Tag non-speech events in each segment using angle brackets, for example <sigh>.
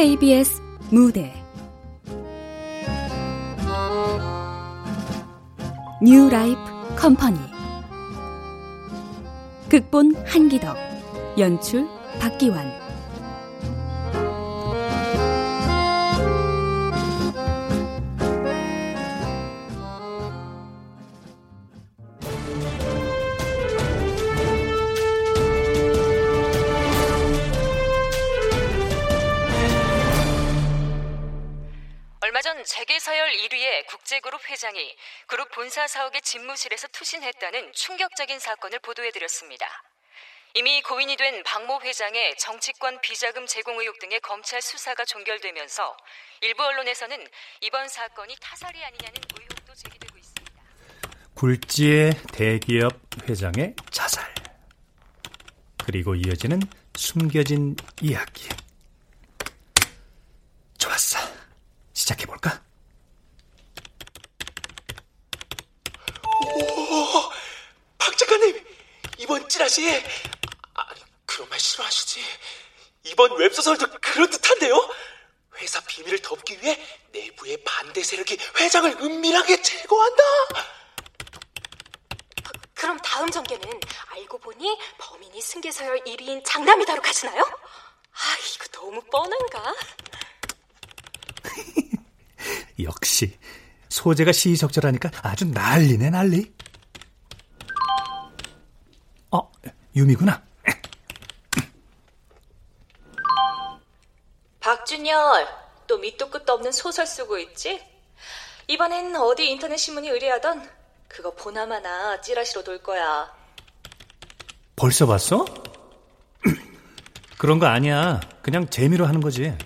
KBS 무대. 뉴 라이프 컴퍼니 극본 한기덕. 연출 박기환 국제그룹 회장이 그룹 본사 사옥의 집무실에서 투신했다는 충격적인 사건을 보도해드렸습니다. 이미 고인이 된 박모 회장의 정치권 비자금 제공 의혹 등의 검찰 수사가 종결되면서 일부 언론에서는 이번 사건이 타살이 아니냐는 의혹도 제기되고 있습니다. 굴지의 대기업 회장의 자살. 그리고 이어지는 숨겨진 이야기. 좋았어. 시작해볼까? 오, 박 작가님, 이번 찌라시에, 아, 그런 말 싫어하시지. 이번 웹소설도 그럴듯한데요? 회사 비밀을 덮기 위해 내부의 반대 세력이 회장을 은밀하게 제거한다! 그럼 다음 전개는 알고 보니 범인이 승계서열 1위인 장남이다로 가시나요? 아, 이거 너무 뻔한가? <laughs> 역시 소재가 시의적절하니까 아주 난리네 난리. 어, 유미구나. 박준열, 또 밑도 끝도 없는 소설 쓰고 있지? 이번엔 어디 인터넷 신문이 의뢰하던 그거 보나마나 찌라시로 돌 거야. 벌써 봤어? <clears throat> 그런 거 아니야. 그냥 재미로 하는 거지.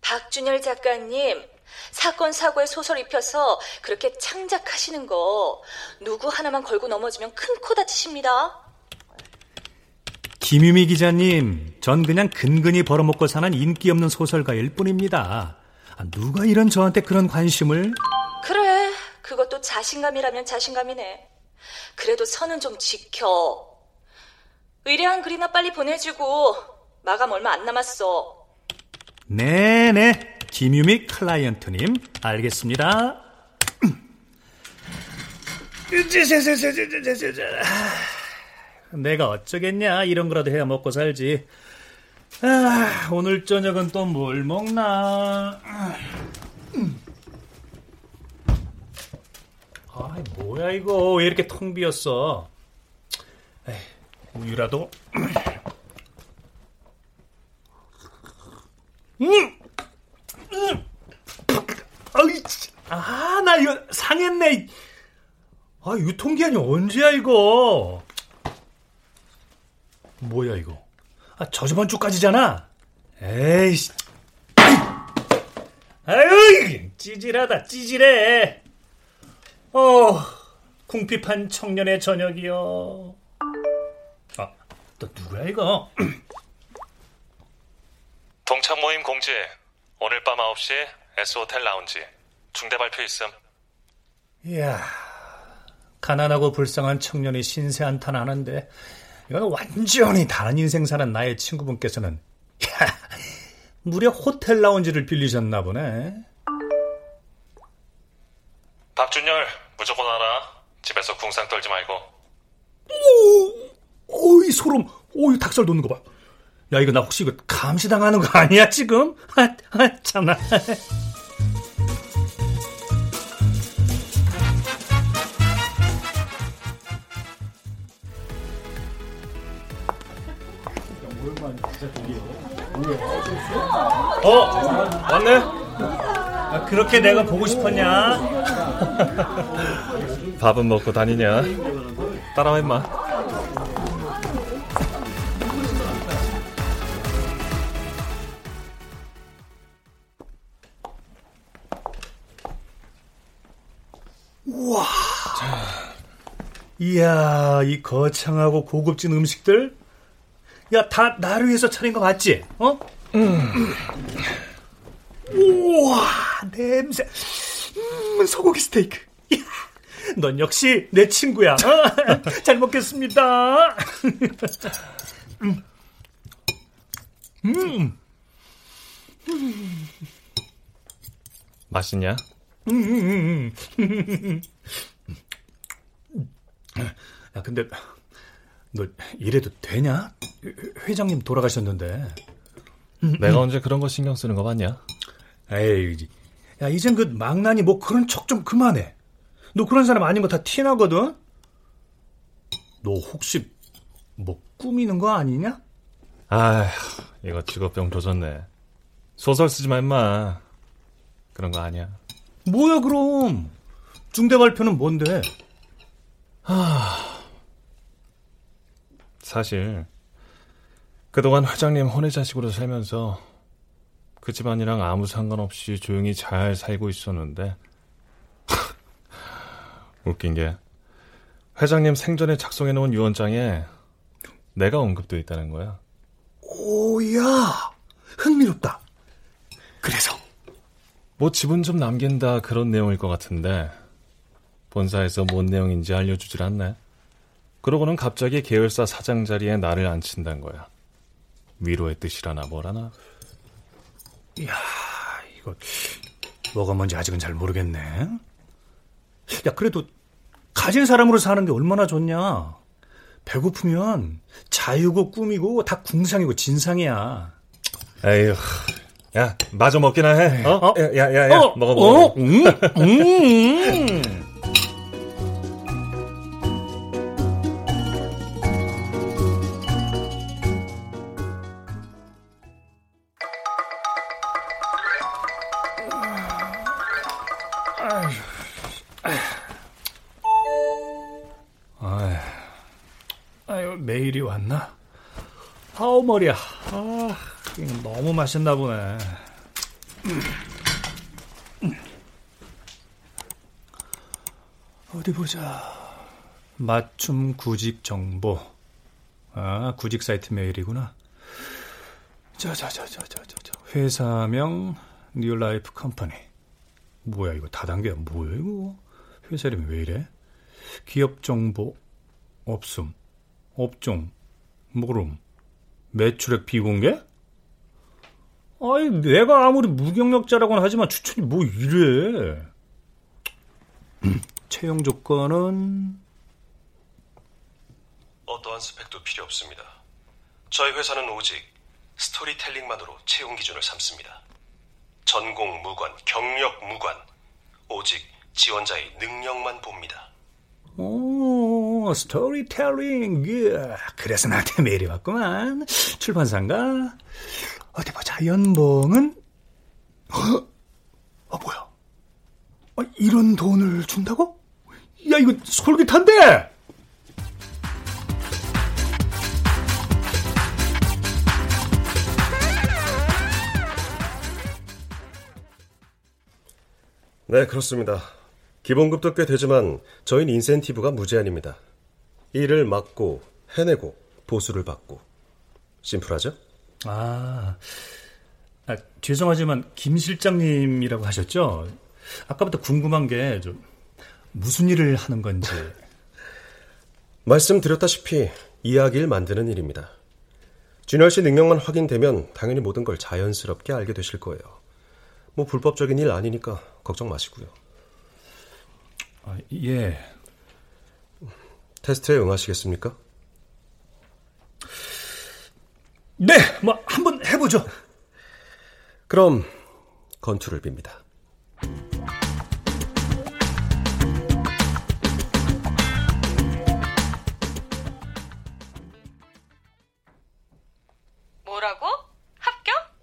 박준열 작가님, 사건 사고에 소설 입혀서 그렇게 창작하시는 거 누구 하나만 걸고 넘어지면 큰 코 다치십니다. 김유미 기자님, 전 그냥 근근히 벌어먹고 사는 인기 없는 소설가일 뿐입니다. 아, 누가 이런 저한테 그런 관심을? 그래, 그것도 자신감이라면 자신감이네. 그래도 선은 좀 지켜. 의뢰한 글이나 빨리 보내주고 마감 얼마 안 남았어. 네네. 김유미 클라이언트님, 알겠습니다. 내가 어쩌겠냐. 이런 거라도 해야 먹고 살지. 아, 오늘 저녁은 또 뭘 먹나. 아, 뭐야 이거. 왜 이렇게 텅 비었어. 에이, 우유라도. 음! 아이, 아, 나 이거 상했네. 아, 유통기한이 언제야, 이거? 뭐야, 이거? 아, 저저번 주까지잖아. 에이씨. 아유, 찌질하다, 찌질해. 어, 궁핍한 청년의 저녁이요. 아, 또 누구야, 이거? 동참 모임 공지. 오늘 밤 9시 S호텔 라운지. 중대 발표 있음. 이야, 가난하고 불쌍한 청년이 신세 한탄하는데 이건 완전히 다른 인생 사는 나의 친구분께서는 야, 무려 호텔 라운지를 빌리셨나 보네. 박준열, 무조건 알아. 집에서 궁상 떨지 말고. 오, 오이 소름, 오이 닭살 돋는 거 봐. 야 이거 나 혹시 이거 감시당하는 거 아니야 지금? 아, 아 참나. 어, 왔네? 아, 그렇게 내가 보고 싶었냐? <laughs> 밥은 먹고 다니냐? 따라와, 임마. 우와. 이야, 이 거창하고 고급진 음식들? 야, 다 나를 위해서 차린 거 맞지? 어? 음. 우와, 냄새. 음, 소고기 스테이크. 야, 넌 역시 내 친구야. 어? <laughs> 잘 먹겠습니다. <laughs> 음. 음. 맛있냐? <laughs> 야, 근데 너 이래도 되냐? 회장님 돌아가셨는데. 내가 언제 그런 거 신경 쓰는 거 봤냐? 에이, 야, 이젠 그 망나니 뭐 그런 척 좀 그만해. 너 그런 사람 아닌 거 다 티나거든? 너 혹시 뭐 꾸미는 거 아니냐? 아휴, 이거 직업병 조졌네. 소설 쓰지 마, 임마. 그런 거 아니야. 뭐야, 그럼? 중대 발표는 뭔데? 사실, 그동안 회장님 혼외자식으로 살면서 그 집안이랑 아무 상관없이 조용히 잘 살고 있었는데, <laughs> 웃긴 게, 회장님 생전에 작성해 놓은 유언장에 내가 언급돼 있다는 거야. 오야, 흥미롭다. 그래서? 뭐 지분 좀 남긴다 그런 내용일 것 같은데 본사에서 뭔 내용인지 알려주질 않네. 그러고는 갑자기 계열사 사장 자리에 나를 앉힌다는 거야. 위로의 뜻이라나 뭐라나. 이야, 이거 뭐가 뭔지 아직은 잘 모르겠네. 야, 그래도 가진 사람으로 사는 게 얼마나 좋냐. 배고프면 자유고 꿈이고 다 궁상이고 진상이야. 에휴, 야 마저 먹기나 해. 어? 어? 야, 야, 야, 야. 어? 먹어, 먹어. 어? 음, 음. 아우, 머리야. 아, 너무 맛있나 보네. 어디 보자. 맞춤 구직 정보. 아, 구직 사이트 메일이구나. 자자자자자자자. 회사명 New Life Company. 뭐야 이거 다단계야 뭐야 이거? 회사 이름이 왜 이래? 기업 정보 없음. 업종 모름. 매출액 비공개? 아니 내가 아무리 무경력자라고는 하지만 추천이 뭐 이래? <clears throat> 채용 조건은 어떠한 스펙도 필요 없습니다. 저희 회사는 오직 스토리텔링만으로 채용 기준을 삼습니다. 전공 무관, 경력 무관, 오직 지원자의 능력만 봅니다. 오 스토리텔링 예. 그래서 나한테 <laughs> 메일이 왔구만. 출판사인가? 어디 보자. 연봉은? 어, 아 뭐야? 아, 이런 돈을 준다고? 야 이거 솔깃한데? 네, 그렇습니다. 기본급도 꽤 되지만 저희는 인센티브가 무제한입니다. 일을 맡고 해내고 보수를 받고 심플하죠? 아, 아, 죄송하지만 김 실장님이라고 하셨죠? 아까부터 궁금한 게좀 무슨 일을 하는 건지. <laughs> 말씀드렸다시피 이야기를 만드는 일입니다. 준열 씨 능력만 확인되면 당연히 모든 걸 자연스럽게 알게 되실 거예요. 뭐 불법적인 일 아니니까 걱정 마시고요. 아, 예. 테스트에 응하시겠습니까? 네, 뭐 한번 해보죠. 그럼 건투를 빕니다. 뭐라고? 합격?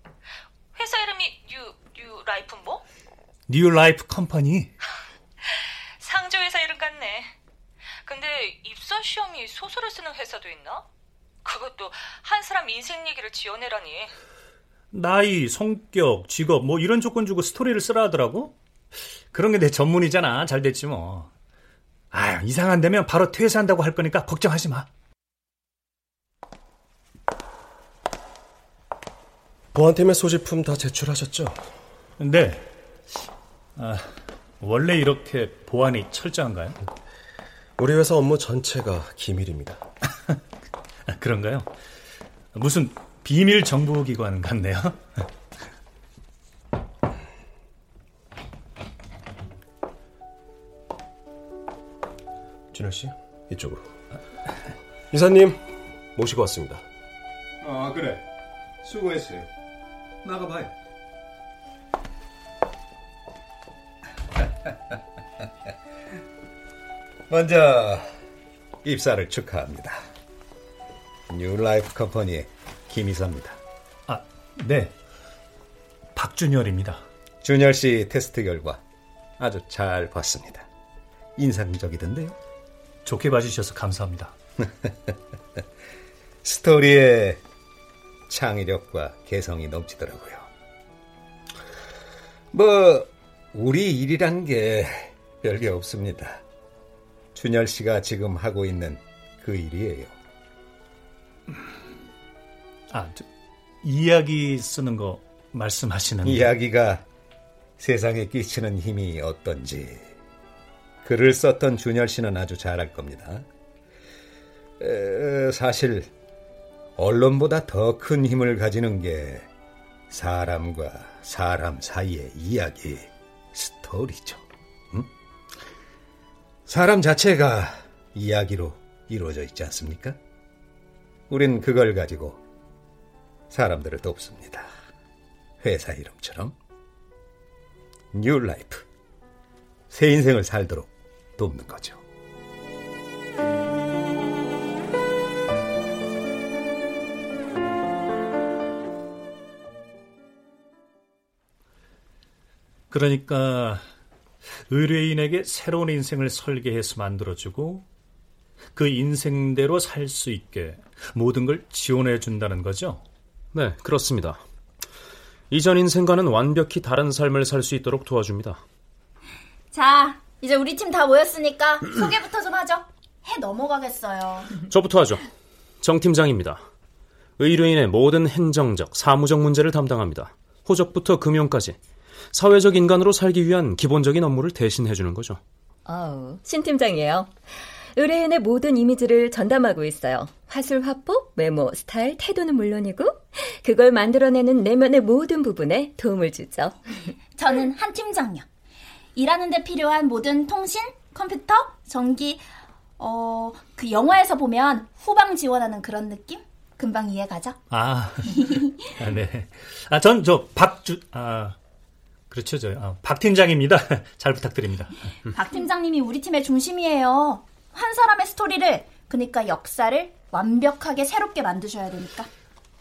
회사 이름이 New, New Life 뭐? New Life Company. 상조회사 이름 같네. 근데 입사 시험이 소설을 쓰는 회사도 있나? 그것도 한 사람 인생 얘기를 지어내라니. 나이, 성격, 직업 뭐 이런 조건 주고 스토리를 쓰라 하더라고. 그런 게 내 전문이잖아. 잘 됐지 뭐. 아, 이상한 데면 바로 퇴사한다고 할 거니까 걱정하지 마. 보안팀의 소지품 다 제출하셨죠? 네. 아, 원래 이렇게 보안이 철저한가요? 우리 회사 업무 전체가 기밀입니다. 아, <laughs> 그런가요? 무슨 비밀 정보기관 같네요. <laughs> 진호 씨, 이쪽으로. 이사님 모시고 왔습니다. 아 그래, 수고했어요. 나가봐요. <laughs> 먼저 입사를 축하합니다. New Life Company 김이사입니다. 아, 네. 박준열입니다. 준열 씨 테스트 결과 아주 잘 봤습니다. 인상적이던데요. 좋게 봐주셔서 감사합니다. <laughs> 스토리에 창의력과 개성이 넘치더라고요. 뭐 우리 일이란 게 별게 없습니다. 준열 씨가 지금 하고 있는 그 일이에요. 아, 저, 이야기 쓰는 거 말씀하시는 이야기가 세상에 끼치는 힘이 어떤지 글을 썼던 준열 씨는 아주 잘할 겁니다. 에, 사실 언론보다 더 큰 힘을 가지는 게 사람과 사람 사이의 이야기, 스토리죠. 응? 사람 자체가 이야기로 이루어져 있지 않습니까? 우린 그걸 가지고 사람들을 돕습니다. 회사 이름처럼 New Life 새 인생을 살도록 돕는 거죠. 그러니까 의뢰인에게 새로운 인생을 설계해서 만들어주고 그 인생대로 살 수 있게 모든 걸 지원해 준다는 거죠? 네, 그렇습니다. 이전 인생과는 완벽히 다른 삶을 살 수 있도록 도와줍니다. 자, 이제 우리 팀 다 모였으니까 소개부터 좀 하죠. 해 넘어가겠어요. 저부터 하죠. 정 팀장입니다. 의뢰인의 모든 행정적, 사무적 문제를 담당합니다. 호적부터 금융까지 사회적 인간으로 살기 위한 기본적인 업무를 대신해 주는 거죠. 아우, 신 팀장이에요. 의뢰인의 모든 이미지를 전담하고 있어요. 화술 화법, 메모, 스타일, 태도는 물론이고 그걸 만들어내는 내면의 모든 부분에 도움을 주죠. <laughs> 저는 한 팀장이요. 일하는 데 필요한 모든 통신, 컴퓨터, 전기, 어, 그 영화에서 보면 후방 지원하는 그런 느낌? 금방 이해가죠? 아, 아 네. 아, 전 저 박주, 아, 그렇죠. 저, 아, 박 팀장입니다. <laughs> 잘 부탁드립니다. 박 팀장님이 우리 팀의 중심이에요. 한 사람의 스토리를, 그러니까 역사를 완벽하게 새롭게 만드셔야 되니까.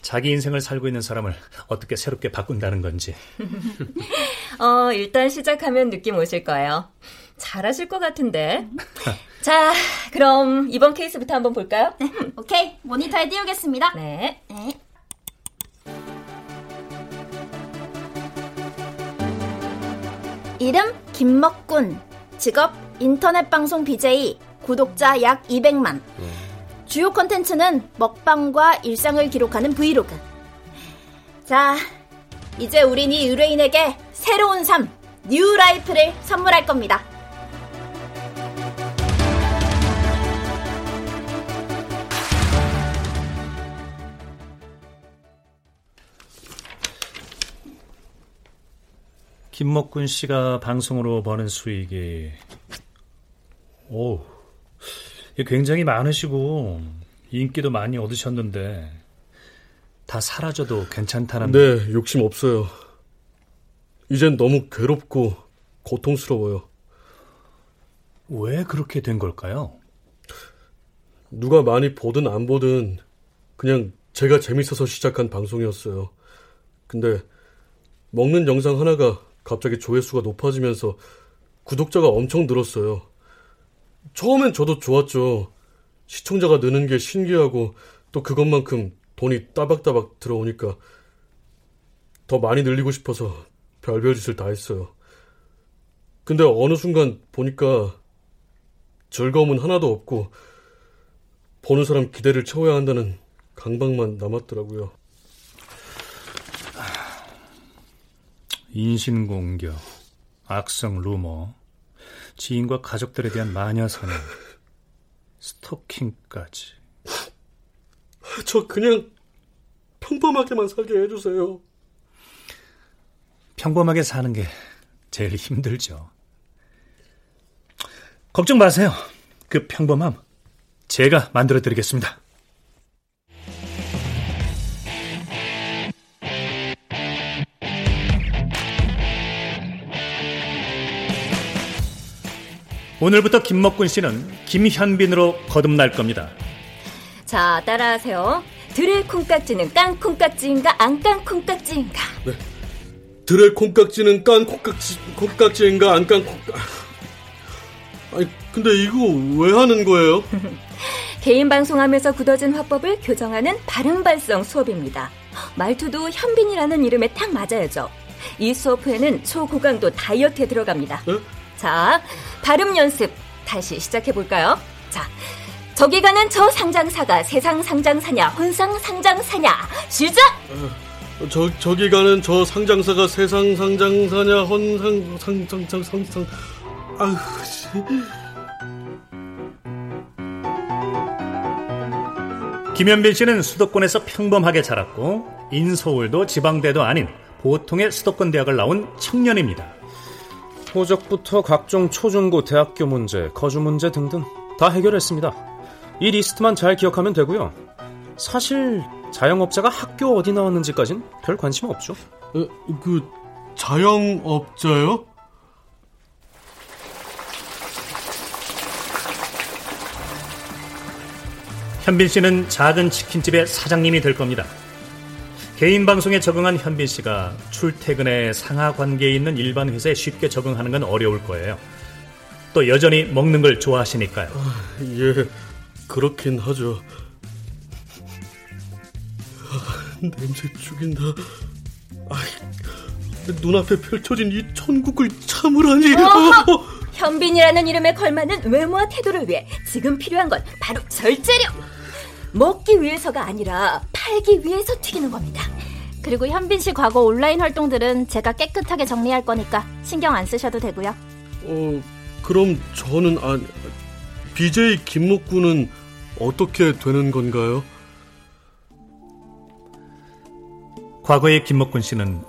자기 인생을 살고 있는 사람을 어떻게 새롭게 바꾼다는 건지. <laughs> 어, 일단 시작하면 느낌 오실 거예요. 잘하실 것 같은데. <laughs> 자, 그럼 이번 케이스부터 한번 볼까요? 네, 오케이. 모니터에 띄우겠습니다. 네. 네. 이름 김먹군. 직업 인터넷 방송 BJ. 구독자 약 200만. 주요 컨텐츠는 먹방과 일상을 기록하는 브이로그. 자, 이제 우린 이 의뢰인에게 새로운 삶, New Life를 선물할 겁니다. 김목군 씨가 방송으로 버는 수익이 오 굉장히 많으시고 인기도 많이 얻으셨는데 다 사라져도 괜찮다는 네 욕심 없어요 이젠 너무 괴롭고 고통스러워요 왜 그렇게 된 걸까요? 누가 많이 보든 안 보든 그냥 제가 재밌어서 시작한 방송이었어요 근데 먹는 영상 하나가 갑자기 조회수가 높아지면서 구독자가 엄청 늘었어요. 처음엔 저도 좋았죠. 시청자가 느는 게 신기하고 또 그것만큼 돈이 따박따박 들어오니까 더 많이 늘리고 싶어서 별별 짓을 다 했어요. 근데 어느 순간 보니까 즐거움은 하나도 없고 보는 사람 기대를 채워야 한다는 강박만 남았더라고요. 인신공격, 악성 루머, 지인과 가족들에 대한 마녀 사냥, 스토킹까지. 저 그냥 평범하게만 살게 해주세요. 평범하게 사는 게 제일 힘들죠. 걱정 마세요. 그 평범함 제가 만들어 드리겠습니다. 오늘부터 김먹군 씨는 김현빈으로 거듭날 겁니다. 자, 따라하세요. 들의 콩깍지는 깐 콩깍지인가 안 깐 콩깍지인가? 네. 들의 콩깍지는 깐 콩깍지 콩깍지인가 안 깐 콩깍. 아니 근데 이거 왜 하는 거예요? <laughs> 개인 방송하면서 굳어진 화법을 교정하는 발음 발성 수업입니다. 말투도 현빈이라는 이름에 딱 맞아야죠. 이 수업 후에는 초고강도 다이어트에 들어갑니다. 에? 자, 발음 연습 다시 시작해 볼까요? 자, 저기 가는 저 상장사가 세상 상장사냐, 혼상 상장사냐, 시작! 어, 저, 저기 가는 저 상장사가 세상 상장사냐, 혼상, 상장상, 상상, 아휴, 씨. 김현빈 씨는 수도권에서 평범하게 자랐고 인서울도 지방대도 아닌 보통의 수도권 대학을 나온 청년입니다. 호적부터 각종 초중고 대학교 문제, 거주 문제 등등 다 해결했습니다. 이 리스트만 잘 기억하면 되고요. 사실 자영업자가 학교 어디 나왔는지까진 별 관심 없죠. 에, 그 자영업자요? 현빈 씨는 작은 치킨집의 사장님이 될 겁니다. 개인 방송에 적응한 현빈 씨가 출퇴근에 상하 관계에 있는 일반 회사에 쉽게 적응하는 건 어려울 거예요. 또 여전히 먹는 걸 좋아하시니까요. 아, 예, 그렇긴 하죠. 아, 냄새 죽인다. 아, 눈앞에 펼쳐진 이 천국을 참으라니. 어, 현빈이라는 이름에 걸맞는 외모와 태도를 위해 지금 필요한 건 바로 절제력. 먹기 위해서가 아니라 팔기 위해서 튀기는 겁니다. 그리고 현빈 씨 과거 온라인 활동들은 제가 깨끗하게 정리할 거니까 신경 안 쓰셔도 되고요. 어, 그럼 저는 아 BJ 김목구는 어떻게 되는 건가요? 과거의 김목군 씨는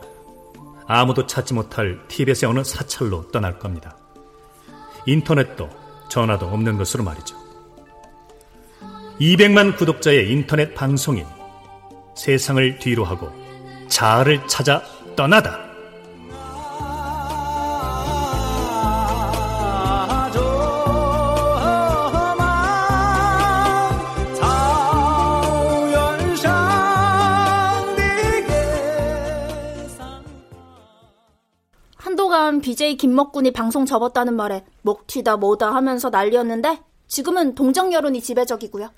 아무도 찾지 못할 TBS의 어느 사찰로 떠날 겁니다. 인터넷도 전화도 없는 것으로 말이죠. 200만 구독자의 인터넷 방송인 세상을 뒤로 하고 자아를 찾아 떠나다. 한동안 BJ 김먹군이 방송 접었다는 말에 목 튀다 뭐다 하면서 난리였는데 지금은 동정 여론이 지배적이고요.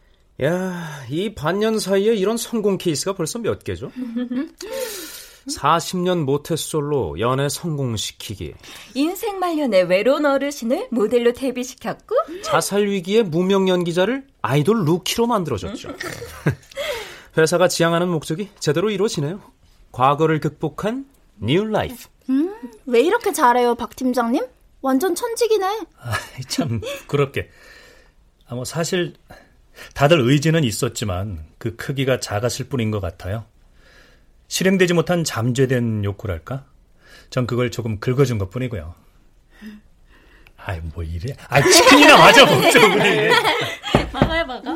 야, 이 반년 사이에 이런 성공 케이스가 벌써 몇 개죠? <laughs> 40년 모태솔로 연애 성공시키기. 인생 말년에 외로운 어르신을 모델로 데뷔시켰고. 자살 위기에 무명 연기자를 아이돌 루키로 만들어줬죠. <laughs> 회사가 지향하는 목적이 제대로 이루어지네요. 과거를 극복한 New Life. 음, 왜 이렇게 잘해요, 박 팀장님? 완전 천직이네. <laughs> 아, 참 부럽게. 아, 뭐 사실 다들 의지는 있었지만 그 크기가 작았을 뿐인 것 같아요. 실행되지 못한 잠재된 욕구랄까? 전 그걸 조금 긁어준 것 뿐이고요. 아이, 뭐 이래? 아, 치킨이나 마저 먹죠, 우리. <laughs> 먹어요, 먹어.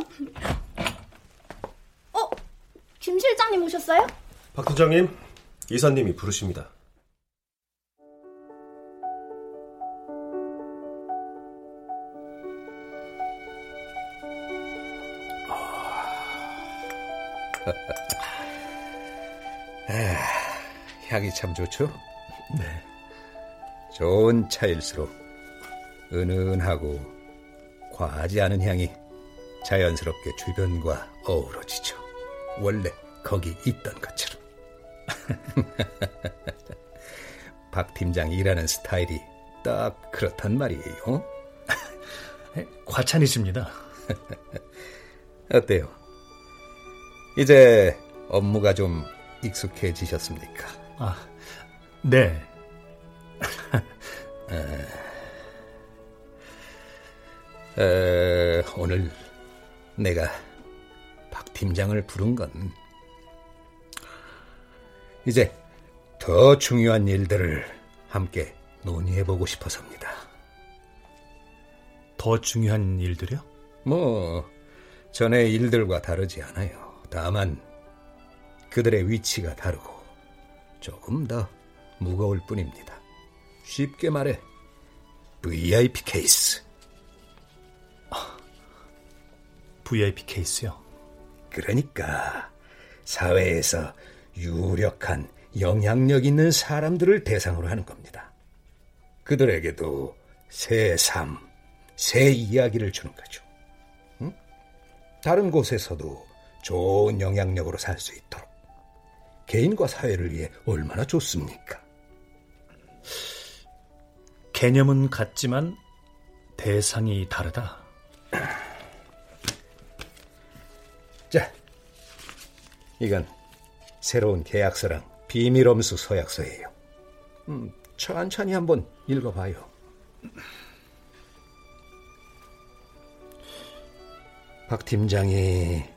어? 김 실장님 오셨어요? 박 부장님, 이사님이 부르십니다. <laughs> 아, 향이 참 좋죠? 네. 좋은 차일수록 은은하고 과하지 않은 향이 자연스럽게 주변과 어우러지죠. 원래 거기 있던 것처럼. <laughs> 박 팀장이 일하는 스타일이 딱 그렇단 말이에요. <laughs> 과찬이십니다. 어때요? 이제 업무가 좀 익숙해지셨습니까? 아, 네. 에, 에, 오늘 내가 박 팀장을 부른 건 이제 더 중요한 일들을 함께 논의해보고 싶어서입니다. 더더 중요한 일들이요? 뭐 전의 일들과 다르지 않아요. 다만 그들의 위치가 다르고 조금 더 무거울 뿐입니다. 쉽게 말해 VIP 케이스. VIP 케이스요? 그러니까 사회에서 유력한 영향력 있는 사람들을 대상으로 하는 겁니다. 그들에게도 새 삶, 새 이야기를 주는 거죠. 응? 다른 곳에서도 좋은 영향력으로 살 수 있도록 개인과 사회를 위해 얼마나 좋습니까? 개념은 같지만 대상이 다르다. <clears throat> 자, 이건 새로운 계약서랑 비밀엄수 서약서예요. 음, 천천히 한번 읽어봐요. <clears throat> 박 팀장이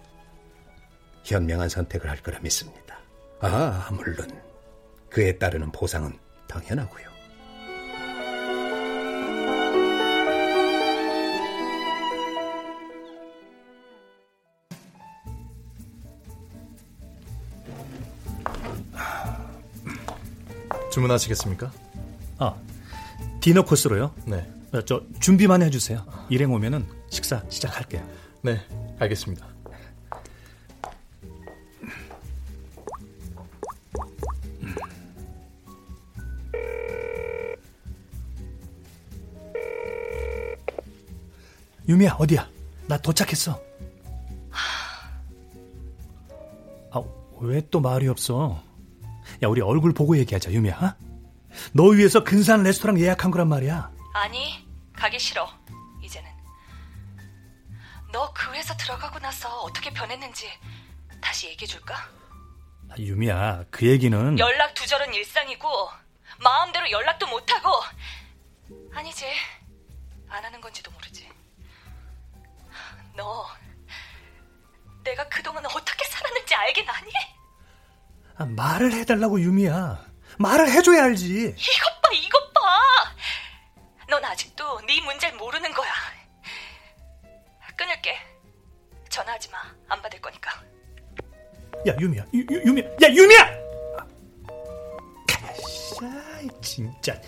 현명한 선택을 할 거라 믿습니다. 아, 물론 그에 따르는 보상은 당연하고요. 주문하시겠습니까? 아, 디너 코스로요? 네. 어, 저 준비만 해주세요. 일행 오면은 식사 시작할게요. 네, 알겠습니다. 유미야 어디야? 나 도착했어. 아, 왜 또 말이 없어? 야, 우리 얼굴 보고 얘기하자, 유미야. 어? 너 위해서 근사한 레스토랑 예약한 거란 말이야. 아니, 가기 싫어. 이제는. 너 그 회사 들어가고 나서 어떻게 변했는지 다시 얘기해 줄까? 아, 유미야, 그 얘기는 연락 두절은 일상이고 마음대로 연락도 못 하고 아니지. 안 하는 건지도 모르지. 너 내가 그동안 어떻게 살았는지 알긴 아니? 아, 말을 해달라고 유미야. 말을 해줘야 알지. 이것 봐, 이것 봐. 넌 아직도 네 문제를 모르는 거야. 끊을게. 전화하지 마. 안 받을 거니까. 야 유미야, 유, 유, 유미야, 야 유미야. 아이 진짜.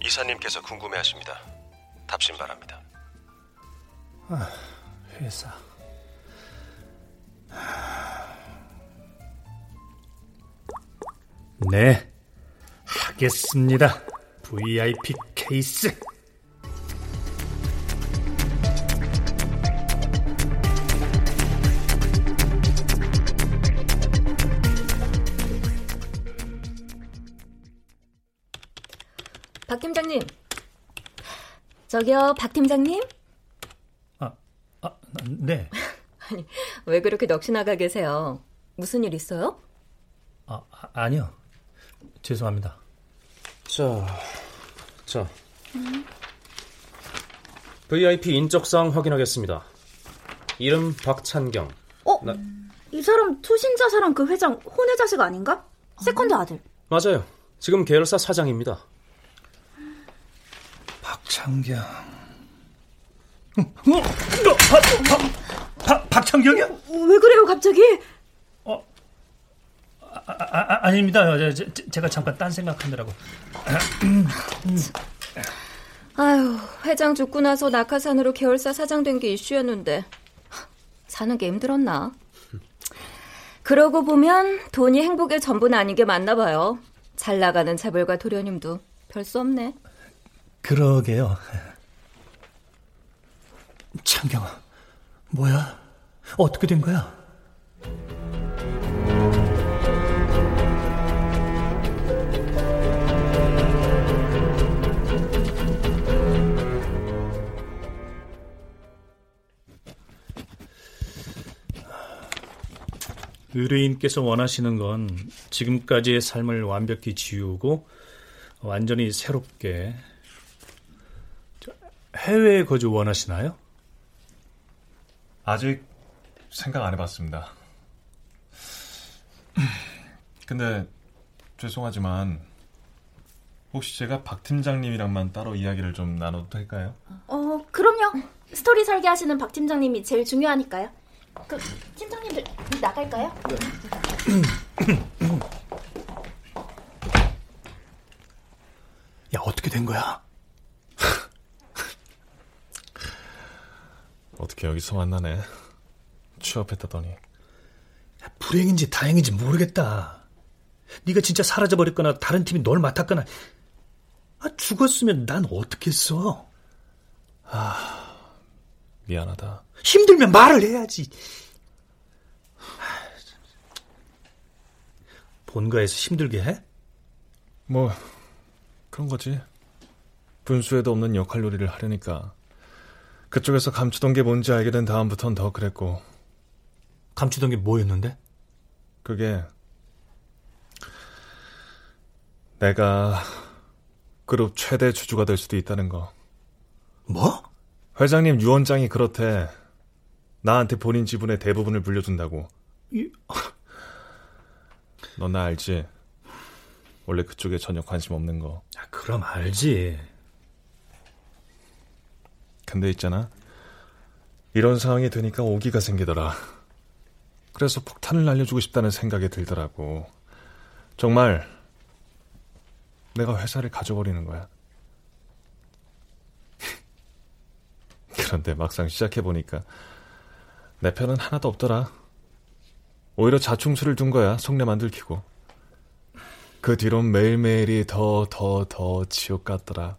이사님께서 궁금해하십니다. 답신 바랍니다. 아, 회사. 네, 하겠습니다. VIP 케이스. 저기요, 박 팀장님? 아, 아, 네. <laughs> 아니, 왜 그렇게 넋이 나가 계세요? 무슨 일 있어요? 아, 아니요. 죄송합니다. 자, 자. VIP 인적사항 확인하겠습니다. 이름 박찬경. 어? 나- 이 사람 투신자살한 그 회장 혼외 자식 아닌가? 세컨드 아들. 맞아요. 지금 계열사 사장입니다. 박창경. 어, 어, 박, 박, 박, 박창경이야? 왜 그래요, 갑자기? 아, 아, 아 닙니다. 제, 제, 제 가 잠깐 딴 생각하느라고. 아유, 회장 죽고 나서 낙하산으로 계열사 사장 된 게 이슈였는데 사는 게 힘들었나? 그러고 보면 돈이 행복의 전부는 아닌 게 맞나 봐요. 잘 나가는 재벌과 도련님도 별 수 없네. 그러게요. 창경아, 뭐야? 어떻게 된 거야? 의뢰인께서 원하시는 건 지금까지의 삶을 완벽히 지우고 완전히 새롭게 저, 해외에 거주 원하시나요? 아직 생각 안 해봤습니다. 근데 죄송하지만 혹시 제가 박 팀장님이랑만 따로 이야기를 좀 나눠도 될까요? 어, 그럼요. 스토리 설계하시는 박 팀장님이 제일 중요하니까요. 그 팀장님들 나갈까요? 야, 어떻게 된 거야? 어떻게 여기서 만나네. 취업했다더니. 불행인지 다행인지 모르겠다. 네가 진짜 사라져버렸거나 다른 팀이 널 맡았거나 아, 죽었으면 난 어떻게 했어? 아, 미안하다. 힘들면 말을 해야지. 본가에서 힘들게 해? 뭐 그런 거지. 분수에도 없는 역할 놀이를 하려니까 그쪽에서 감추던 게 뭔지 알게 된 다음부턴 더 그랬고. 감추던 게 뭐였는데? 그게 내가 그룹 최대 주주가 될 수도 있다는 거. 뭐? 회장님 유원장이 그렇대. 나한테 본인 지분의 대부분을 물려준다고. 이... 넌나 알지? 원래 그쪽에 전혀 관심 없는 거. 아, 그럼 알지. 근데 있잖아. 이런 상황이 되니까 오기가 생기더라. 그래서 폭탄을 날려주고 싶다는 생각이 들더라고. 정말 내가 회사를 가져버리는 거야. <laughs> 그런데 막상 시작해보니까 내 편은 하나도 없더라. 오히려 자충수를 둔 거야, 속내만 들키고. 그 뒤론 매일매일이 더, 더, 더 지옥 같더라.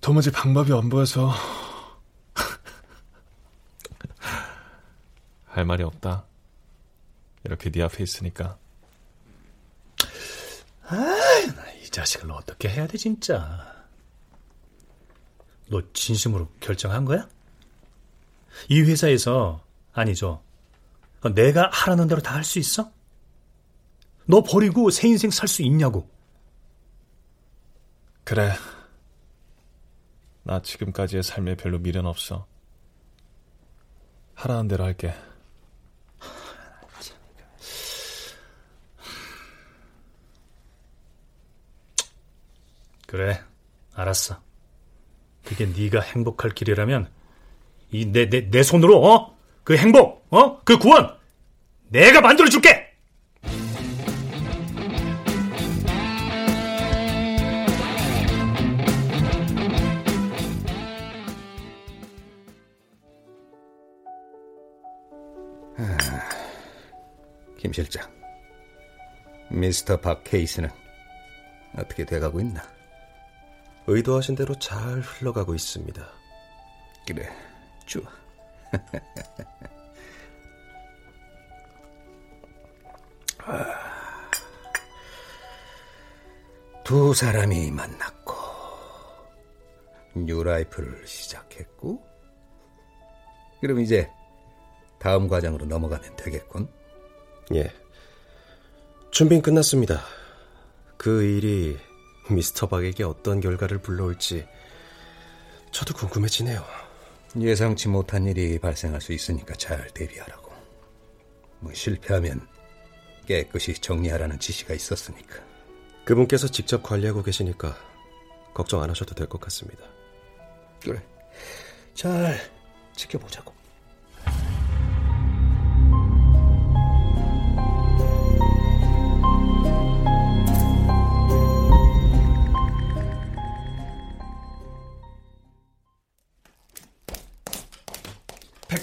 도무지 방법이 안 보여서. <laughs> 할 말이 없다. 이렇게 네 앞에 있으니까. 아, 이 자식을 어떻게 해야 돼, 진짜. 너 진심으로 결정한 거야? 이 회사에서, 아니죠. 내가 하라는 대로 다 할 수 있어? 너 버리고 새 인생 살 수 있냐고. 그래. 나 지금까지의 삶에 별로 미련 없어. 하라는 대로 할게. 그래, 알았어. 그게 네가 행복할 길이라면 이 내 내 내 손으로 어? 그 행복, 어? 그 구원 내가 만들어 줄게. 김 실장, 미스터 박 케이스는 어떻게 돼가고 있나? 의도하신 대로 잘 흘러가고 있습니다. 그래, 좋아. <laughs> 두 사람이 만났고 뉴라이프를 시작했고 그럼 이제 다음 과정으로 넘어가면 되겠군. 예. 준비는 끝났습니다. 그 일이 미스터 박에게 어떤 결과를 불러올지 저도 궁금해지네요. 예상치 못한 일이 발생할 수 있으니까 잘 대비하라고. 뭐 실패하면 깨끗이 정리하라는 지시가 있었으니까. 그분께서 직접 관리하고 계시니까 걱정 안 하셔도 될 것 같습니다. 그래. 잘 지켜보자고.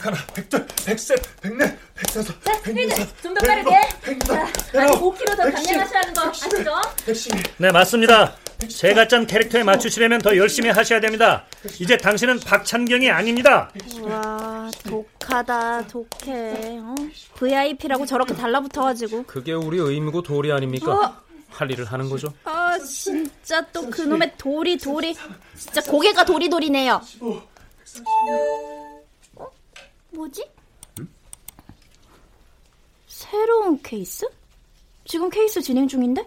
백하나, 백둘, 백셋, 백넷, 백다섯, 백여섯, 좀더 빠르게. 자, 아직 5kg 더 감량하시라는 거 아시죠? 네, 맞습니다. 제가 짠 캐릭터에 맞추시려면 더 열심히 하셔야 됩니다. 이제 당신은 박찬경이 아닙니다. 와, 독하다, 독해. 어? VIP라고 저렇게 달라붙어가지고. 그게 우리 의무고 도리 아닙니까? 어? 할 일을 하는 거죠. 아, 진짜 또 그놈의 도리, 도리. 진짜 고개가 도리도리네요. 어? 뭐지? 새로운 케이스? 지금 케이스 진행 중인데?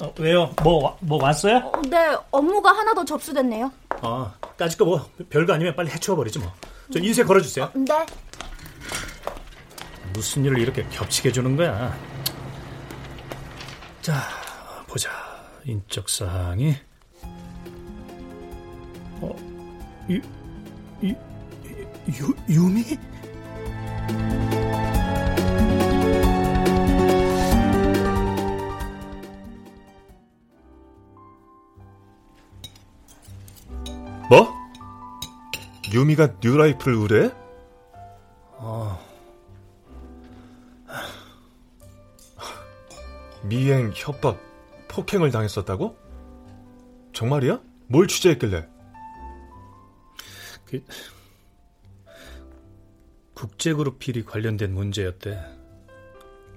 어, 왜요? 뭐, 뭐 왔어요? 어, 네, 업무가 하나 더 접수됐네요. 아, 까짓 거 뭐 별거 아니면 빨리 해치워버리지 뭐. 저 인쇄 걸어주세요. 어, 네. 무슨 일을 이렇게 겹치게 주는 거야? 자, 보자. 인적 사항이 어, 유, 유, 유, 유미? 뭐? 유미가 뉴라이프를 의뢰? 어. 미행, 협박, 폭행을 당했었다고? 정말이야? 뭘 취재했길래? 그 국제그룹 비리 관련된 문제였대.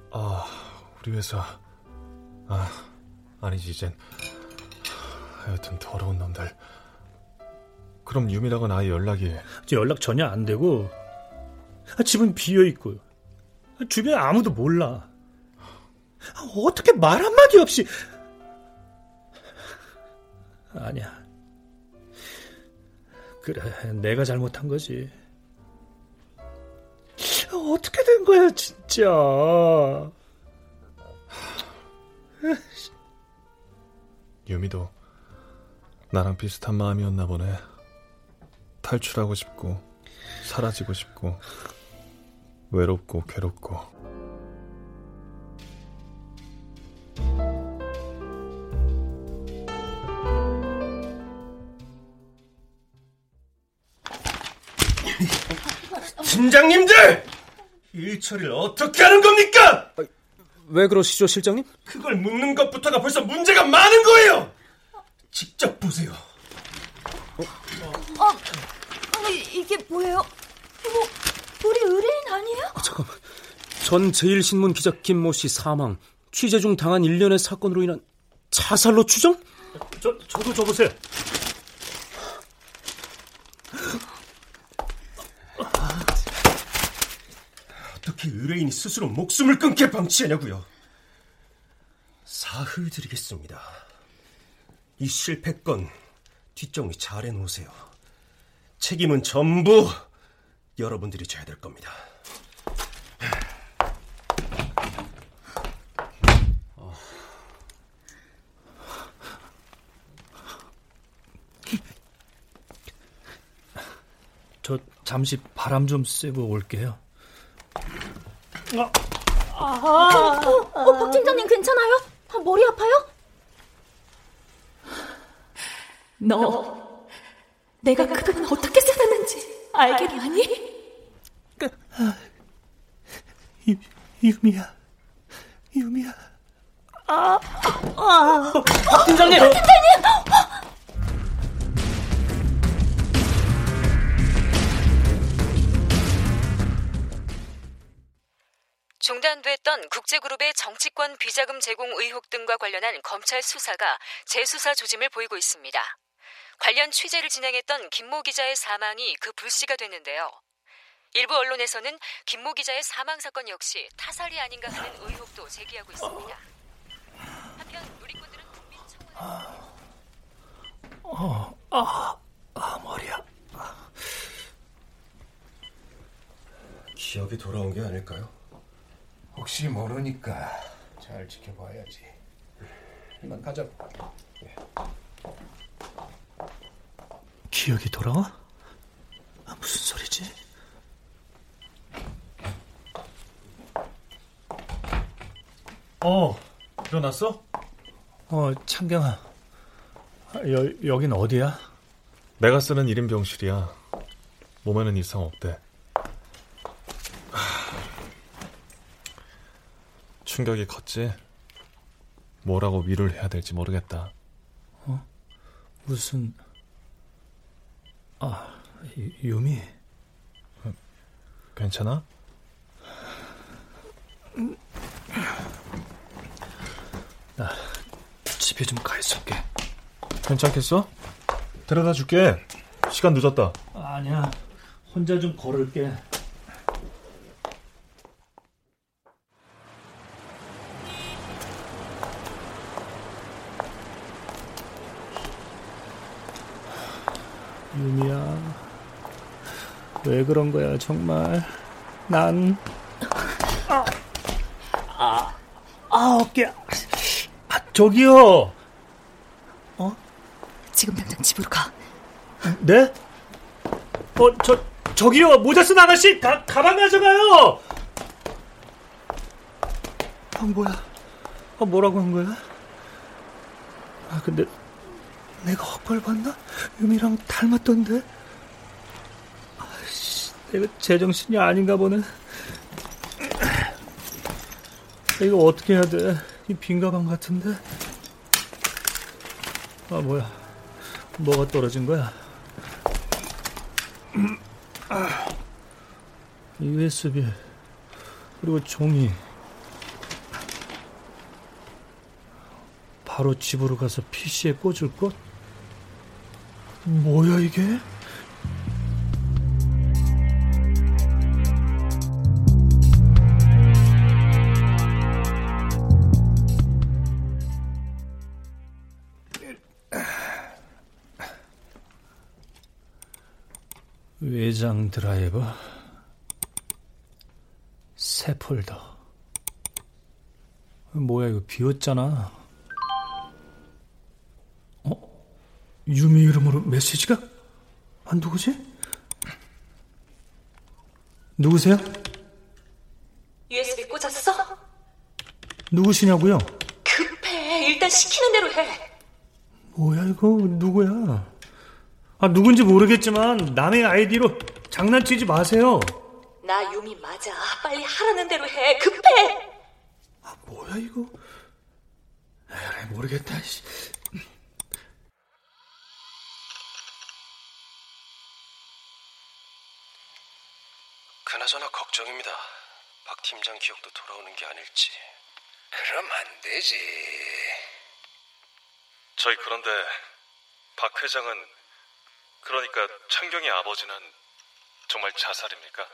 아, 우리 회사. 아, 아니지, 이젠. 하여튼 더러운 놈들. 그럼 유미랑은 아예 연락이. 연락 전혀 안 되고, 집은 비어있고, 주변에 아무도 몰라. 어떻게 말 한마디 없이. 아니야. 그래, 내가 잘못한 거지. 어떻게 된 거야, 진짜. 유미도 나랑 비슷한 마음이었나 보네. 탈출하고 싶고, 사라지고 싶고, 외롭고, 괴롭고. 팀장님들! 일 처리를 어떻게 하는 겁니까? 왜 그러시죠, 실장님? 그걸 묻는 것부터가 벌써 문제가 많은 거예요! 직접 보세요. 어, 아니, 이게 뭐예요? 뭐, 우리 의뢰인 아니에요? 아, 잠깐만. 전 제일신문 기자 김모 씨 사망, 취재 중 당한 일련의 사건으로 인한 자살로 추정? 저, 저도 줘보세요. 의뢰인이 스스로 목숨을 끊게 방치하냐고요? 사흘 드리겠습니다. 이 실패건 뒷정리 잘 해놓으세요. 책임은 전부 여러분들이 져야 될 겁니다. 저 잠시 바람 좀 쐬고 올게요. 아, 어, 어, 박 팀장님 괜찮아요? 아, 머리 아파요? 너, 내가 그동안 어떻게 살았는지 알겠니? 유, 유미야, 유미야. 아, 아, 박 팀장님! 박 팀장님! 중단됐던 국제그룹의 정치권 비자금 제공 의혹 등과 관련한 검찰 수사가 재수사 조짐을 보이고 있습니다. 관련 취재를 진행했던 김모 기자의 사망이 그 불씨가 됐는데요. 일부 언론에서는 김모 기자의 사망 사건 역시 타살이 아닌가 하는 의혹도 제기하고 있습니다. 한편 누리꾼들은 국민 청원 어, 아, 아, 머리야. 기억이 돌아온 게 아닐까요? 혹시 모르니까 잘 지켜봐야지. 이만 가자. 기억이 돌아와? 아, 무슨 소리지? 어, 일어났어? 어, 창경아. 아, 여, 여긴 어디야? 내가 쓰는 1인 병실이야. 몸에는 이상 없대. 충격이 컸지? 뭐라고 위로를 해야 될지 모르겠다. 어? 무슨... 아, 유, 유미. 괜찮아? 나 집에 좀 가 있을게. 괜찮겠어? 데려다 줄게. 시간 늦었다. 아니야. 혼자 좀 걸을게. 유미야. 왜 그런 거야, 정말. 난. 아, 아, 아 어깨. 아, 저기요. 지금 당장 집으로 가. 네? 어, 저, 저기요, 모자 쓴 아가씨, 가, 가방 가져가요! 아, 뭐야. 아, 뭐라고 한 거야? 아, 근데, 내가 헛걸 봤나? 유미랑 닮았던데? 내가 제정신이 아닌가 보네. 이거 어떻게 해야 돼? 이 빈 가방 같은데? 아, 뭐야. 뭐가 떨어진 거야? 아, USB 그리고 종이 바로 집으로 가서 PC에 꽂을 것? 뭐야 이게? 외장 드라이버 새 폴더 뭐야 이거 비웠잖아 어? 유미 이름으로 메시지가? 안 누구지? 누구세요? USB 꽂았어? 누구시냐고요? 급해. 일단 시키는 대로 해. 뭐야 이거 누구야? 아 누군지 모르겠지만 남의 아이디로 장난치지 마세요. 나 유미 맞아. 빨리 하라는 대로 해. 급해. 아 뭐야 이거? 에이, 모르겠다. 그나저나 걱정입니다. 박 팀장 기억도 돌아오는 게 아닐지. 그럼 안 되지. 저희 그런데 박 회장은 그러니까 창경의 아버지는 정말 자살입니까?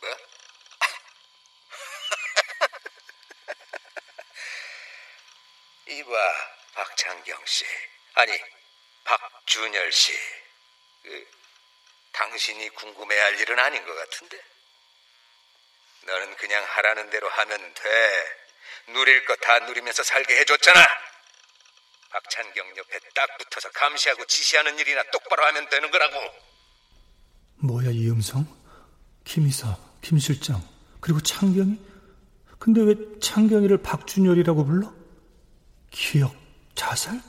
뭐? <laughs> 이봐, 박창경 씨. 아니, 박준열 씨. 그, 당신이 궁금해할 일은 아닌 것 같은데. 너는 그냥 하라는 대로 하면 돼. 누릴 거다 누리면서 살게 해줬잖아. 박찬경 옆에 딱 붙어서 감시하고 지시하는 일이나 똑바로 하면 되는 거라고. 뭐야 이 음성? 김이사, 김 실장, 그리고 창경이? 근데 왜 창경이를 박준열이라고 불러? 기억, 자살?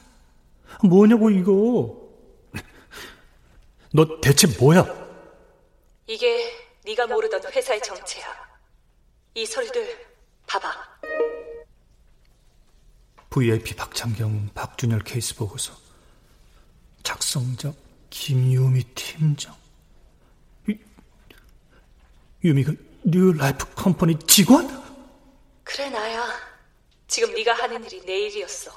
뭐냐고 이거? <laughs> 너 대체 뭐야? 이게 네가 모르던 회사의 정체야. 이 서류들 봐봐. VIP 박창경, 박준열 케이스 보고서. 작성자 김유미 팀장. 유, 유미가 New Life Company 직원? 그래 나야. 지금 네가 하는 일이 내 일이었어.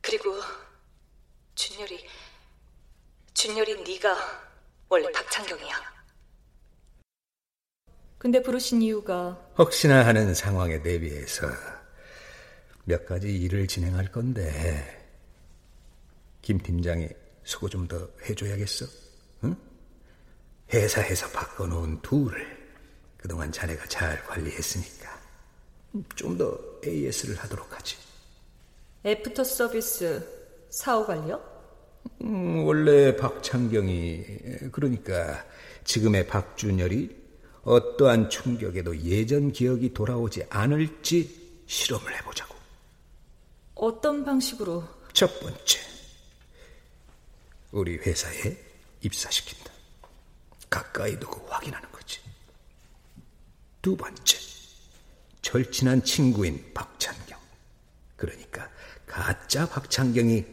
그리고 준열이 준열이 네가 원래 박창경이야. 근데 부르신 이유가 혹시나 하는 상황에 대비해서 몇 가지 일을 진행할 건데 김 팀장이 수고 좀 더 해줘야겠어. 응? 회사에서 바꿔놓은 둘을 그동안 자네가 잘 관리했으니까 좀 더 AS를 하도록 하지. 애프터 서비스 사후 관리요? 음, 원래 박창경이 그러니까 지금의 박준열이 어떠한 충격에도 예전 기억이 돌아오지 않을지 실험을 해보자고. 어떤 방식으로? 첫 번째, 우리 회사에 입사시킨다. 가까이 두고 확인하는 거지. 두 번째, 절친한 친구인 박찬경. 그러니까 가짜 박찬경이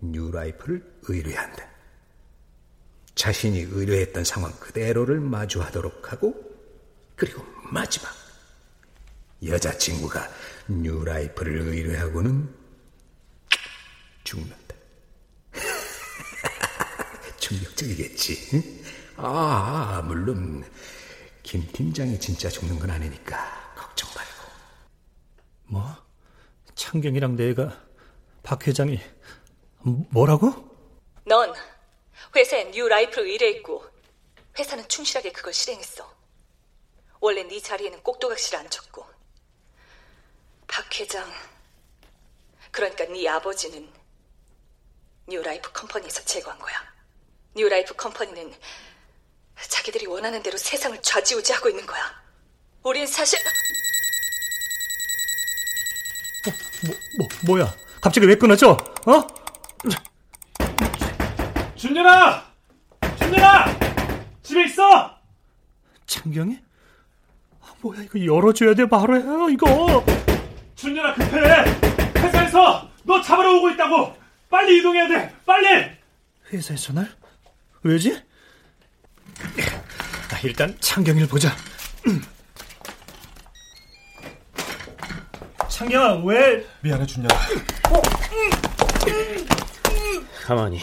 뉴라이프를 의뢰한다. 자신이 의뢰했던 상황 그대로를 마주하도록 하고 그리고 마지막 여자친구가 New Life를 의뢰하고는 죽는다. <laughs> 충격적이겠지? 아, 물론 김 팀장이 진짜 죽는 건 아니니까 걱정 말고. 뭐? 창경이랑 내가 박 회장이 뭐라고? 넌 회사에 New Life를 의뢰했고 회사는 충실하게 그걸 실행했어. 원래 네 자리에는 꼭두각시를 앉혔고 박 회장 그러니까 네 아버지는 New Life Company에서 제거한 거야. New Life Company는 자기들이 원하는 대로 세상을 좌지우지하고 있는 거야. 우린 사실 뭐, 뭐, 뭐야? 갑자기 왜 끊어져? 어? 준현아! 준현아! 집에 있어! 창경이? 아, 뭐야 이거 열어줘야 돼 바로 해요 이거 준현아 급해! 회사에서 너 잡으러 오고 있다고! 빨리 이동해야 돼! 빨리! 회사에 전화를? 왜지? 아, 일단 창경이를 보자 창경아 왜 미안해 준현아 가만히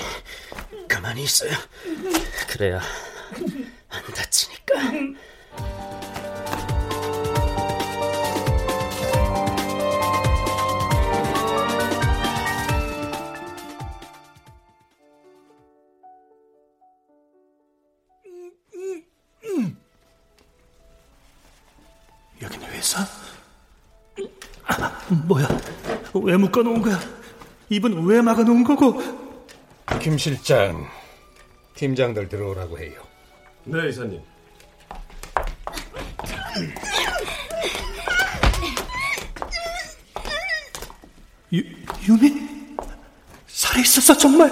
가만히 있어요. 그래야 안 다치니까. 뭐야 왜 묶어놓은 거야 입은 왜 막아놓은 거고 김 실장, 팀장들 들어오라고 해요. 네, 이사님. 유, 유미? 살아있었어 정말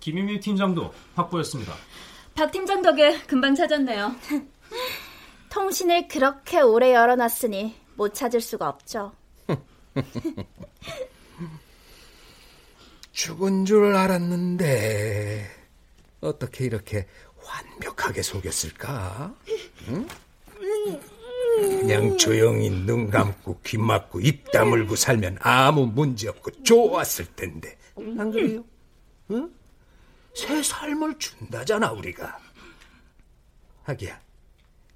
김유미 팀장도 확보했습니다. 박 팀장 덕에 금방 찾았네요. <laughs> 통신을 그렇게 오래 열어놨으니 못 찾을 수가 없죠. <laughs> 죽은 줄 알았는데 어떻게 이렇게 완벽하게 속였을까? 응? 그냥 조용히 눈 감고 귀 막고 입 다물고 살면 아무 문제 없고 좋았을 텐데 안 그래요? 응? 새 삶을 준다잖아 우리가 하기야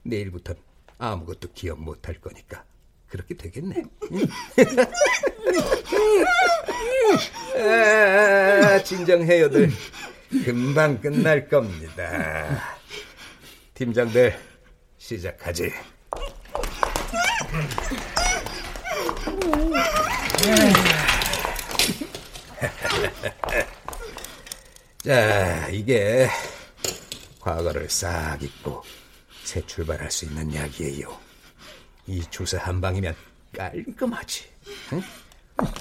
내일부터 아무것도 기억 못할 거니까 그렇게 되겠네. 아, 진정해요들. 금방 끝날 겁니다. 팀장들 시작하지. <laughs> 자, 이게 과거를 싹 잊고 새 출발할 수 있는 약이에요. 이 주사 한 방이면 깔끔하지. 응?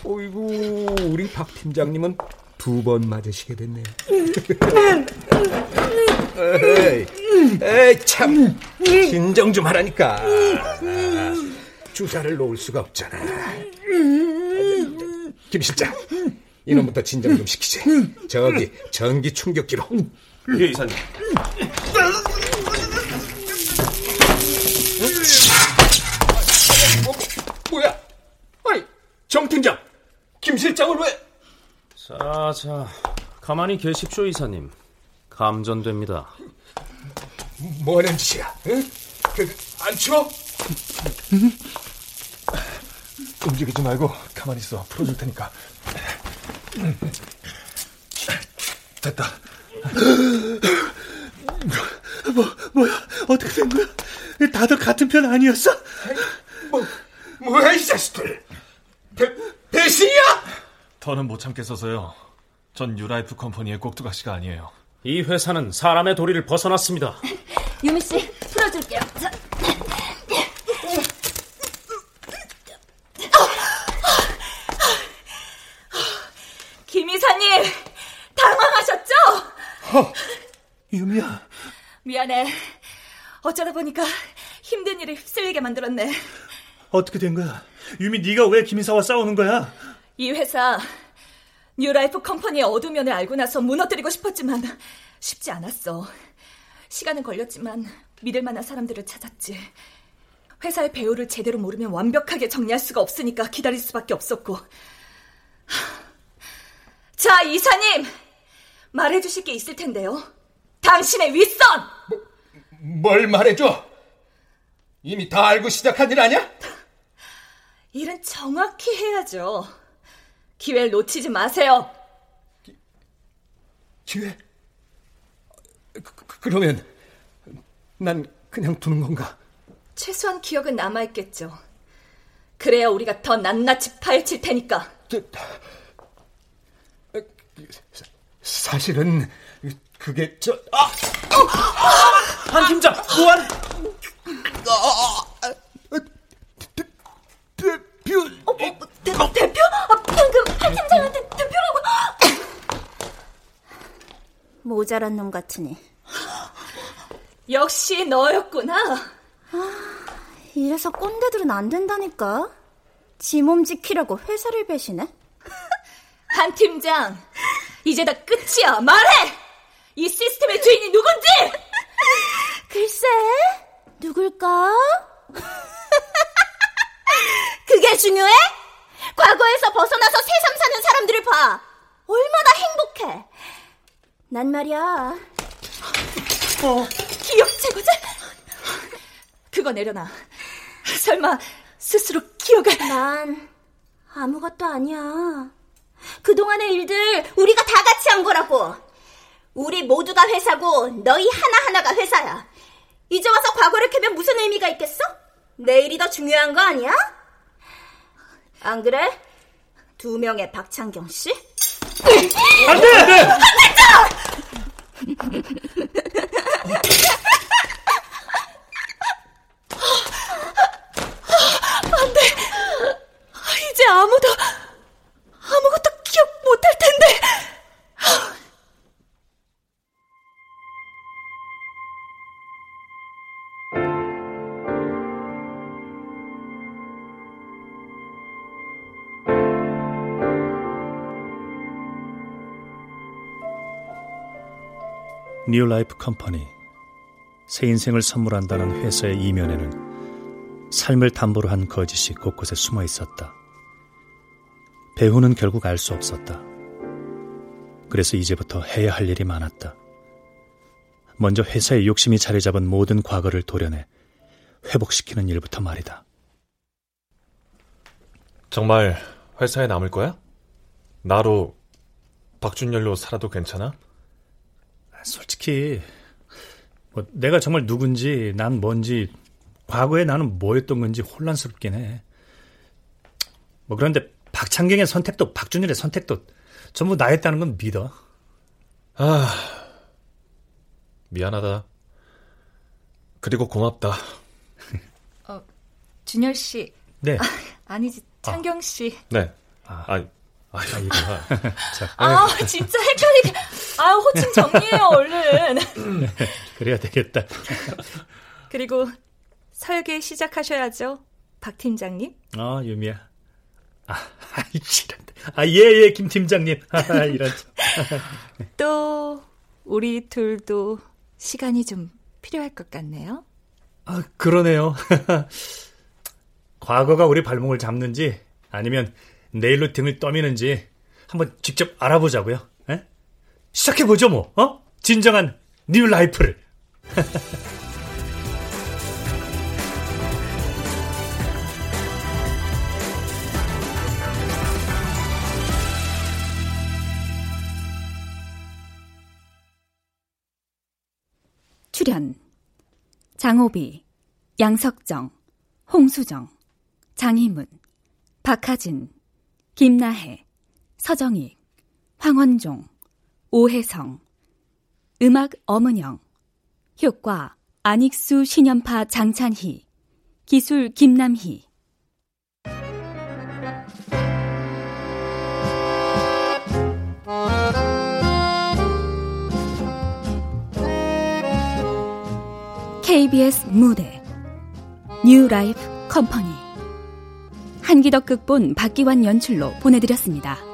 어이구, 우리 박 팀장님은 두 번 맞으시게 됐네요. 에이, 에이, 참. 진정 좀 하라니까. 주사를 놓을 수가 없잖아. 김 실장, 이놈부터 진정 좀 시키지. 저기, 전기 충격기로. 예, 이사님. 뭐, 뭐야? 아니, 정 팀장, 김 실장을 왜? 자, 자, 가만히 계십시오, 이사님. 감전됩니다. 뭐 하는 짓이야? 응? 그, 안 추워? 움직이지 말고 가만히 있어. 풀어줄 테니까. 됐다. 뭐, 뭐야 어떻게 된 거야 다들 같은 편 아니었어? 뭐, 뭐야 이 자식들 배, 배신이야? 더는 못 참겠어서요. 전 New Life Company의 꼭두각시가 아니에요. 이 회사는 사람의 도리를 벗어났습니다. <laughs> 유미 씨, 풀어줄게요. 자. 김 이사님 당황하셨죠? 유미야 미안해. 어쩌다 보니까 힘든 일에 휩쓸리게 만들었네. 어떻게 된 거야 유미 네가 왜 김이사와 싸우는 거야 이 회사 New Life Company의 어두운 면을 알고 나서 무너뜨리고 싶었지만 쉽지 않았어. 시간은 걸렸지만 믿을 만한 사람들을 찾았지. 회사의 배후를 제대로 모르면 완벽하게 정리할 수가 없으니까 기다릴 수밖에 없었고. 자, 이사님! 말해주실 게 있을 텐데요. 당신의 윗선! 뭘 말해줘? 이미 다 알고 시작한 일 아니야? 일은 정확히 해야죠. 기회를 놓치지 마세요. 기회? 그, 그러면 난 그냥 두는 건가? 최소한 기억은 남아있겠죠. 그래야 우리가 더 낱낱이 파헤칠 테니까. 저, 사실은 그게 저 아! 한 팀장 보안 대표 어, 어, 대, 대표? 아, 방금 한 팀장한테 대표라고? 모자란 놈 같으니. 역시 너였구나. 아, 이래서 꼰대들은 안 된다니까. 지 몸 지키려고 회사를 배시네 <laughs> 한 팀장 이제 다 끝이야. 말해! 이 시스템의 주인이 누군지! <laughs> 글쎄 누굴까? <laughs> 그게 중요해? 과거에서 벗어나서 새삼 사는 사람들을 봐. 얼마나 행복해. 난 말이야. 어, 기억 제거제? 그거 내려놔. 설마 스스로 기억을... 난 아무것도 아니야. 그동안의 일들 우리가 다 같이 한 거라고. 우리 모두가 회사고 너희 하나하나가 회사야. 이제 와서 과거를 캐면 무슨 의미가 있겠어? 내일이 더 중요한 거 아니야? 안 그래? 두 명의 박창경 씨? 안 돼! 안 돼! 안 됐다! 안 <laughs> New Life Company 새 인생을 선물한다는 회사의 이면에는 삶을 담보로 한 거짓이 곳곳에 숨어 있었다. 배후는 결국 알 수 없었다. 그래서 이제부터 해야 할 일이 많았다. 먼저 회사의 욕심이 자리 잡은 모든 과거를 도려내 회복시키는 일부터 말이다. 정말 회사에 남을 거야? 나로 박준열로 살아도 괜찮아? 솔직히 뭐 내가 정말 누군지 난 뭔지 과거에 나는 뭐였던 건지 혼란스럽긴 해. 뭐 그런데 박창경의 선택도 박준일의 선택도 전부 나였다는 건 믿어. 아 미안하다. 그리고 고맙다. 어, 준열 씨. 네. 아, 니지 창경 씨. 네. 아, 아, 아 이구나. 아, 진짜 헷갈리게. 아, 호칭 정리해요, 얼른. <laughs> 그래야 되겠다. <laughs> 그리고 설계 시작하셔야죠, 박 팀장님. 아, 유미야. 아, <laughs> 지란다. 아, 예, 예, 김 팀장님. 아, 이런. 또, 우리 둘도 시간이 좀 필요할 것 같네요. 아, 그러네요. 과거가 우리 발목을 잡는지 아니면 내일로 등을 떠미는지 한번 직접 알아보자고요. 에? 시작해보죠, 뭐. 어? 진정한 New Life를. <laughs> 출연 장호비, 양석정, 홍수정, 장희문, 박하진, 김나혜, 서정익, 황원종, 오혜성, 음악 엄은영, 효과 안익수 신연파 장찬희, 기술 김남희. KBS 무대 뉴 라이프 컴퍼니 한기덕 극본 박기환 연출로 보내드렸습니다.